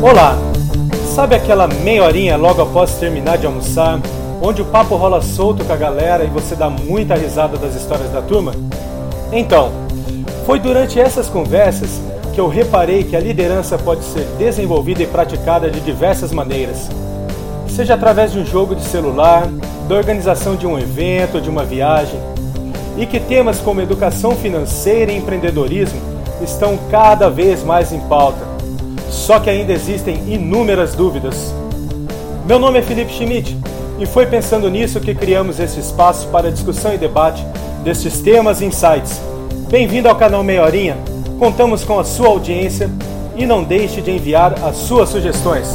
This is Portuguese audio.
Olá! Sabe aquela meia horinha logo após terminar de almoçar, onde o papo rola solto com a galera e você dá muita risada das histórias da turma? Então, foi durante essas conversas que eu reparei que a liderança pode ser desenvolvida e praticada de diversas maneiras. Seja através de um jogo de celular, da organização de um evento, de uma viagem, e que temas como educação financeira e empreendedorismo estão cada vez mais em pauta. Só que ainda existem inúmeras dúvidas. Meu nome é Felipe Schmidt e foi pensando nisso que criamos esse espaço para discussão e debate destes temas e insights. Bem-vindo ao canal Meia Horinha. Contamos com a sua audiência e não deixe de enviar as suas sugestões.